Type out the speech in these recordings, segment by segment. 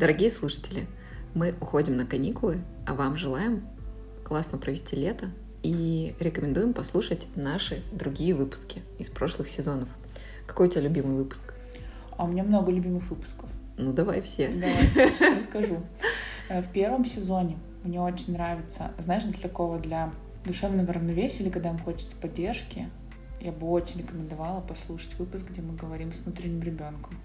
Дорогие слушатели, мы уходим на каникулы, а вам желаем классно провести лето и рекомендуем послушать наши другие выпуски из прошлых сезонов. Какой у тебя любимый выпуск? А у меня много любимых выпусков. Ну, давай все. Давай, сейчас расскажу. Э, в первом сезоне мне очень нравится, знаешь, для такого, для душевного равновесия или когда им хочется поддержки, я бы очень рекомендовала послушать выпуск, где мы говорим с внутренним ребенком.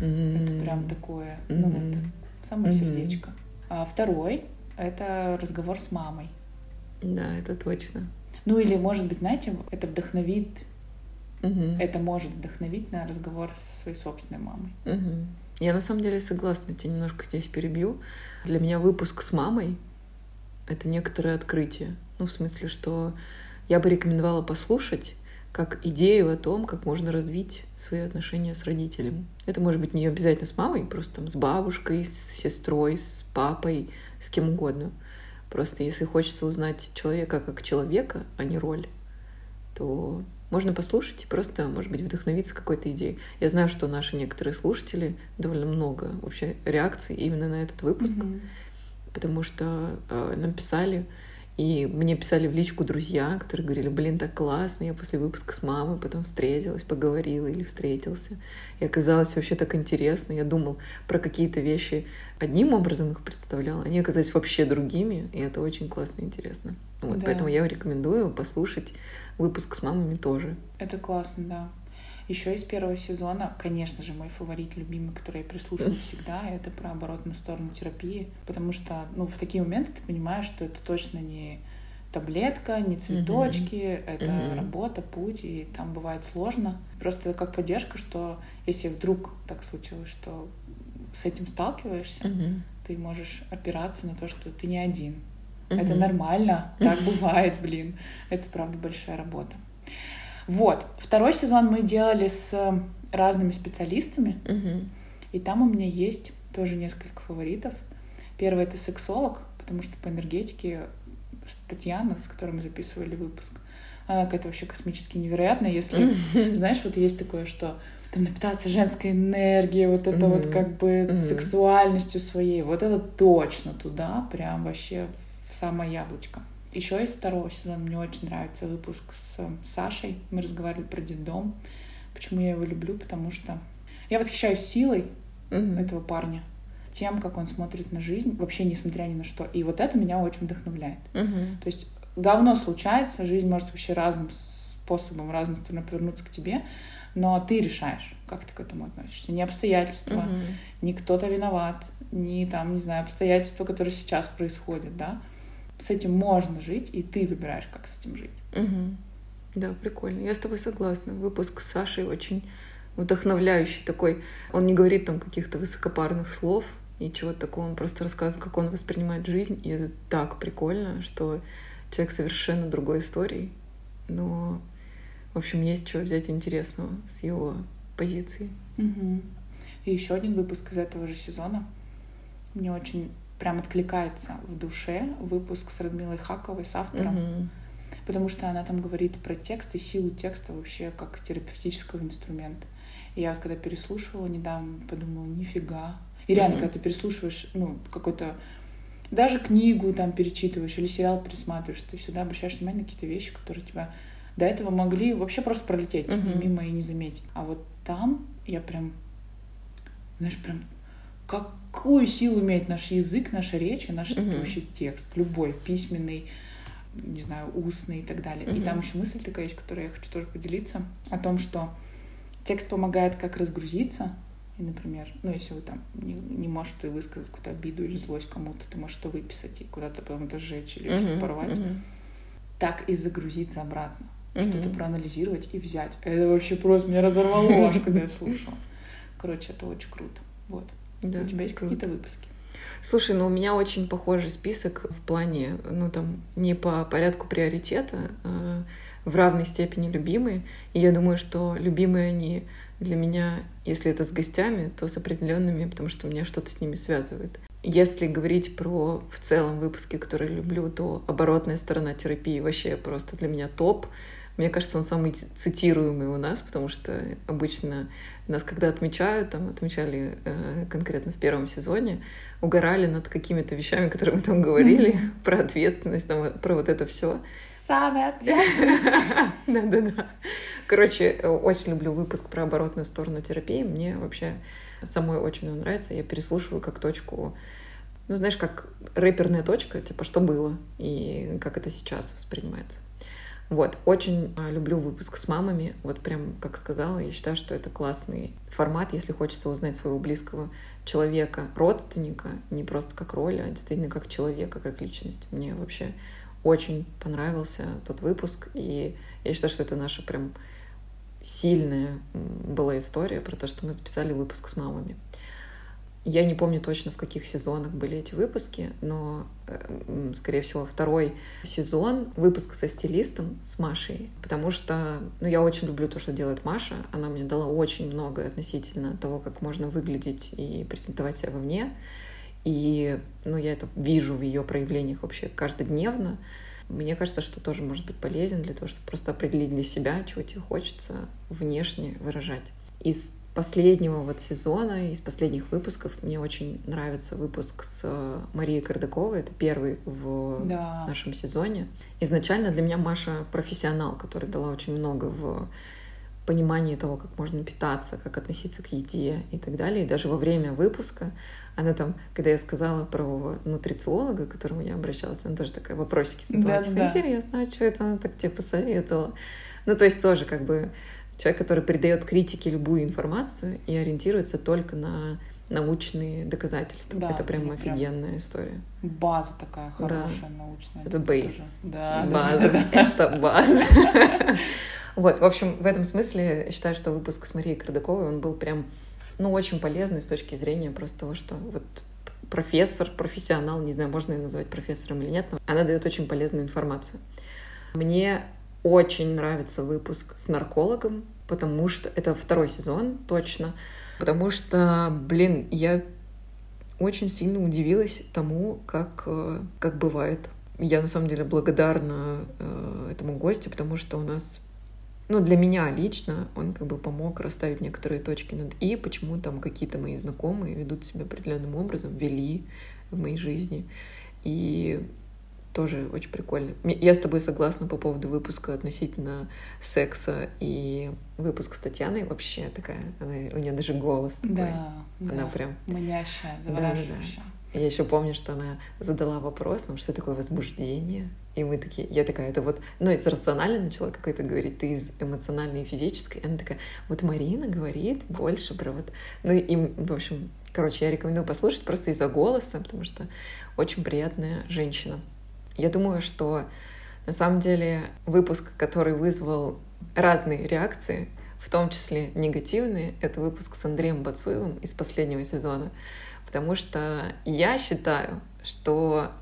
Mm-hmm. Это прям такое, mm-hmm. ну вот, самое mm-hmm. сердечко. А второй — это разговор с мамой. Да, это точно. Ну или, может быть, знаете, это вдохновит, угу. это может вдохновить на разговор со своей собственной мамой. Угу. Я на самом деле согласна, тебя немножко здесь перебью. Для меня выпуск с мамой — это некоторое открытие. Ну, в смысле, что я бы рекомендовала послушать как идею о том, как можно развить свои отношения с родителем. Это может быть не обязательно с мамой, просто там с бабушкой, с сестрой, с папой, с кем угодно — Просто если хочется узнать человека как человека, а не роль, то можно послушать и просто, может быть, вдохновиться какой-то идеей. Я знаю, что наши некоторые слушатели довольно много вообще реакций именно на этот выпуск, mm-hmm. потому что э, нам писали, и мне писали в личку друзья, которые говорили, блин, так классно, я после выпуска с мамой потом встретилась, поговорила или встретился. И оказалось вообще так интересно. Я думал про какие-то вещи одним образом их представлял, они оказались вообще другими, и это очень классно и интересно. Вот, да. Поэтому я рекомендую послушать выпуск с мамами тоже. Это классно, да. Еще из первого сезона, конечно же, мой фаворит, любимый, который я прислушиваю всегда, это про оборотную сторону терапии. Потому что, ну, в такие моменты ты понимаешь, что это точно не таблетка, не цветочки, mm-hmm. это mm-hmm. работа, путь, и там бывает сложно. Просто как поддержка, что если вдруг так случилось, что с этим сталкиваешься, mm-hmm. ты можешь опираться на то, что ты не один. Mm-hmm. Это нормально, так бывает, блин. Это правда большая работа. Вот. Второй сезон мы делали с разными специалистами. Угу. И там у меня есть тоже несколько фаворитов. Первый это сексолог, потому что по энергетике Татьяна, с которой мы записывали выпуск, она какая-то вообще космически невероятная, если, знаешь, вот есть такое, что там напитаться женской энергией, вот это вот как бы сексуальностью своей, вот это точно туда, прям вообще в самое яблочко. Еще из второго сезона мне очень нравится выпуск с Сашей. Мы разговаривали про детдом. Почему я его люблю? Потому что я восхищаюсь силой mm этого парня, тем, как он смотрит на жизнь, вообще несмотря ни на что. И вот это меня очень вдохновляет. mm То есть говно случается, жизнь может вообще разным способом, разной стороны повернуться к тебе, но ты решаешь, как ты к этому относишься. Не обстоятельства, mm не кто-то виноват, не там, не знаю, обстоятельства, которые сейчас происходят, да с этим можно жить, и ты выбираешь, как с этим жить. Угу. Да, прикольно. Я с тобой согласна. Выпуск с Сашей очень вдохновляющий такой. Он не говорит там каких-то высокопарных слов и чего-то такого. Он просто рассказывает, как он воспринимает жизнь. И это так прикольно, что человек совершенно другой истории. Но, в общем, есть что взять интересного с его позиции. Угу. И еще один выпуск из этого же сезона. Мне очень прям откликается в душе выпуск с Радмилой Хаковой, с автором. Mm-hmm. Потому что она там говорит про текст и силу текста вообще как терапевтического инструмента. И я вот когда переслушивала недавно, подумала, нифига. И реально, mm-hmm. когда ты переслушиваешь, ну, какой-то даже книгу там перечитываешь или сериал пересматриваешь, ты всегда обращаешь внимание на какие-то вещи, которые тебя до этого могли вообще просто пролететь mm-hmm. мимо и не заметить. А вот там я прям, знаешь, прям какую силу имеет наш язык, наша речь и наш mm-hmm. вообще текст, любой, письменный, не знаю, устный и так далее. Mm-hmm. И там еще мысль такая есть, которую я хочу тоже поделиться, о том, что текст помогает как разгрузиться, и, например, ну, если вы там не, не можете высказать какую-то обиду или злость кому-то, ты можешь это выписать и куда-то потом это сжечь или mm-hmm. что-то порвать, mm-hmm. так и загрузиться обратно, mm-hmm. что-то проанализировать и взять. Это вообще просто меня разорвало аж, когда я слушала. Короче, это очень круто. Вот. Да, У тебя есть какие-то выпуски? Слушай, ну у меня очень похожий список в плане, ну там не по порядку приоритета, а в равной степени любимые. И я думаю, что любимые они для меня, если это с гостями, то с определенными, потому что меня что-то с ними связывает. Если говорить про в целом выпуски, которые люблю, то оборотная сторона терапии вообще просто для меня топ. Мне кажется, он самый цитируемый у нас, потому что обычно нас, когда отмечают, там отмечали э, конкретно в первом сезоне, угорали над какими-то вещами, которые мы там говорили, mm-hmm. про ответственность, там, про вот это все. Самая ответственность. Да-да-да. Короче, очень люблю выпуск про оборотную сторону терапии. Мне вообще самой очень он нравится. Я переслушиваю как точку ну, знаешь, как рэперная точка, типа, что было и как это сейчас воспринимается. Вот, очень а, люблю выпуск с мамами. Вот прям, как сказала, я считаю, что это классный формат, если хочется узнать своего близкого человека, родственника, не просто как роль, а действительно как человека, как личность. Мне вообще очень понравился тот выпуск, и я считаю, что это наша прям сильная была история про то, что мы записали выпуск с мамами. Я не помню точно, в каких сезонах были эти выпуски, но, э, скорее всего, второй сезон, выпуск со стилистом, с Машей, потому что ну, я очень люблю то, что делает Маша. Она мне дала очень много относительно того, как можно выглядеть и презентовать себя вовне. И ну, я это вижу в ее проявлениях вообще каждодневно. Мне кажется, что тоже может быть полезен для того, чтобы просто определить для себя, чего тебе хочется внешне выражать. Из последнего вот сезона, из последних выпусков, мне очень нравится выпуск с Марией Кардаковой. Это первый в да. нашем сезоне. Изначально для меня Маша профессионал, который дала очень много в понимании того, как можно питаться, как относиться к еде и так далее. И даже во время выпуска она там, когда я сказала про нутрициолога, к которому я обращалась, она тоже такая вопросики задала. Да, типа, да. интересно, а что это она так тебе посоветовала? Ну, то есть тоже как бы Человек, который придает критике любую информацию и ориентируется только на научные доказательства. Да, это прям офигенная прям история. База такая хорошая да. научная. Это бейс. Да, база. Да, да. Это база. Вот, в общем, в этом смысле считаю, что выпуск с Марией Кардаковой, он был прям, ну, очень полезный с точки зрения просто того, что вот профессор, профессионал, не знаю, можно ее назвать профессором или нет, но она дает очень полезную информацию. Мне очень нравится выпуск с наркологом, потому что это второй сезон точно, потому что, блин, я очень сильно удивилась тому, как, э, как бывает. Я на самом деле благодарна э, этому гостю, потому что у нас, ну, для меня лично он как бы помог расставить некоторые точки над «и», почему там какие-то мои знакомые ведут себя определенным образом, вели в моей жизни. И тоже очень прикольно. Я с тобой согласна по поводу выпуска относительно секса и выпуск с Татьяной вообще такая, она, у нее даже голос такой. Да, она да. прям... Манящая, завораживающая. Да, да. Я еще помню, что она задала вопрос нам, что такое возбуждение. И мы такие, я такая, это вот, ну, из рационально начала какой-то говорить, ты из эмоциональной и физической. И она такая, вот Марина говорит больше про вот... Ну, и, в общем, короче, я рекомендую послушать просто из-за голоса, потому что очень приятная женщина. Я думаю, что на самом деле выпуск, который вызвал разные реакции, в том числе негативные, это выпуск с Андреем Бацуевым из последнего сезона. Потому что я считаю, что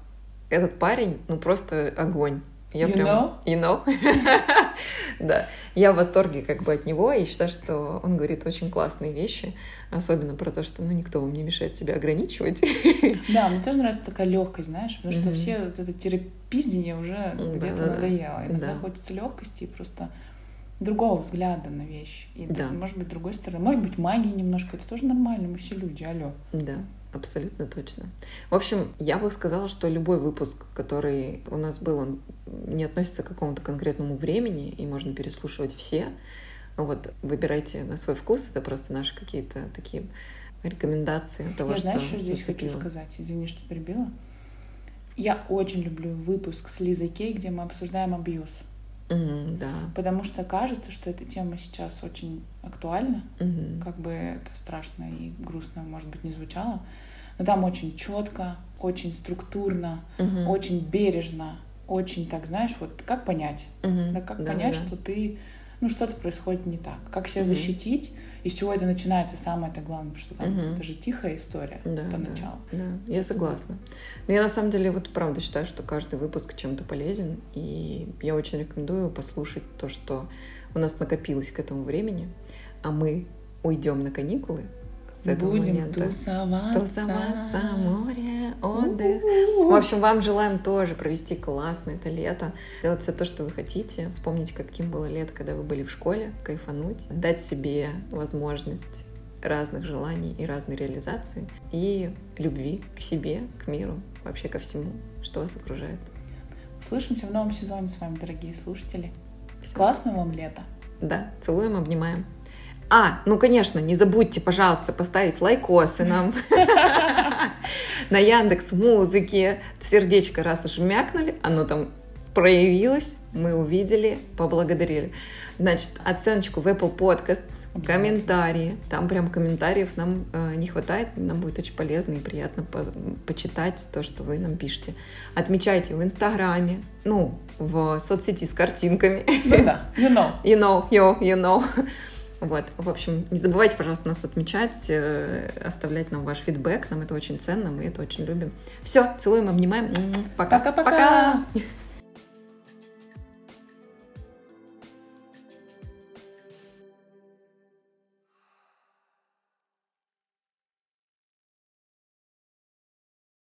этот парень, ну просто огонь. Я you прям... know? You know? да. Я в восторге как бы от него и считаю, что он говорит очень классные вещи. Особенно про то, что ну, никто вам не мешает себя ограничивать. Да, мне тоже нравится такая легкость, знаешь, потому что все вот это терапиздение уже где-то надоело. Иногда хочется легкости и просто другого взгляда на вещи. И, да. может быть, другой стороны. Может быть, магии немножко. Это тоже нормально, мы все люди, алло. Да, абсолютно точно. В общем, я бы сказала, что любой выпуск, который у нас был, он не относится к какому-то конкретному времени, и можно переслушивать все. Вот, выбирайте на свой вкус, это просто наши какие-то такие рекомендации того, Я что знаешь, что здесь зацепило. хочу сказать? Извини, что перебила. Я очень люблю выпуск с Лизой Кей, где мы обсуждаем абьюз. Mm, да. Потому что кажется, что эта тема сейчас очень актуальна. Mm-hmm. Как бы это страшно и грустно, может быть, не звучало. Но там очень четко, очень структурно, mm-hmm. очень бережно, очень так, знаешь, вот как понять, mm-hmm. да, как да, понять, да. что ты ну, что-то происходит не так. Как себя mm-hmm. защитить, из чего это начинается, самое это главное, потому что там mm-hmm. это же тихая история да, поначалу. Да, да, я согласна. Но я на самом деле вот правда считаю, что каждый выпуск чем-то полезен, и я очень рекомендую послушать то, что у нас накопилось к этому времени, а мы уйдем на каникулы с этого Будем момента. тусоваться. Тусоваться, море, отдых. В общем, вам желаем тоже провести классно это лето, сделать все то, что вы хотите, вспомнить, каким было лето, когда вы были в школе, кайфануть, дать себе возможность разных желаний и разной реализации, и любви к себе, к миру, вообще ко всему, что вас окружает. Услышимся в новом сезоне с вами, дорогие слушатели. Всё. Классного вам лета. Да, целуем, обнимаем. А, ну, конечно, не забудьте, пожалуйста, поставить лайкосы нам на Яндекс Музыке. Сердечко раз уж мякнули, оно там проявилось, мы увидели, поблагодарили. Значит, оценочку в Apple Podcasts, комментарии. Там прям комментариев нам э, не хватает. Нам будет очень полезно и приятно по- почитать то, что вы нам пишете. Отмечайте в Инстаграме, ну, в соцсети с картинками. Ну да, you know. You know, you, you know. Вот, в общем, не забывайте, пожалуйста, нас отмечать, э, оставлять нам ваш фидбэк, нам это очень ценно, мы это очень любим. Все, целуем, обнимаем. Пока. Пока-пока. Пока.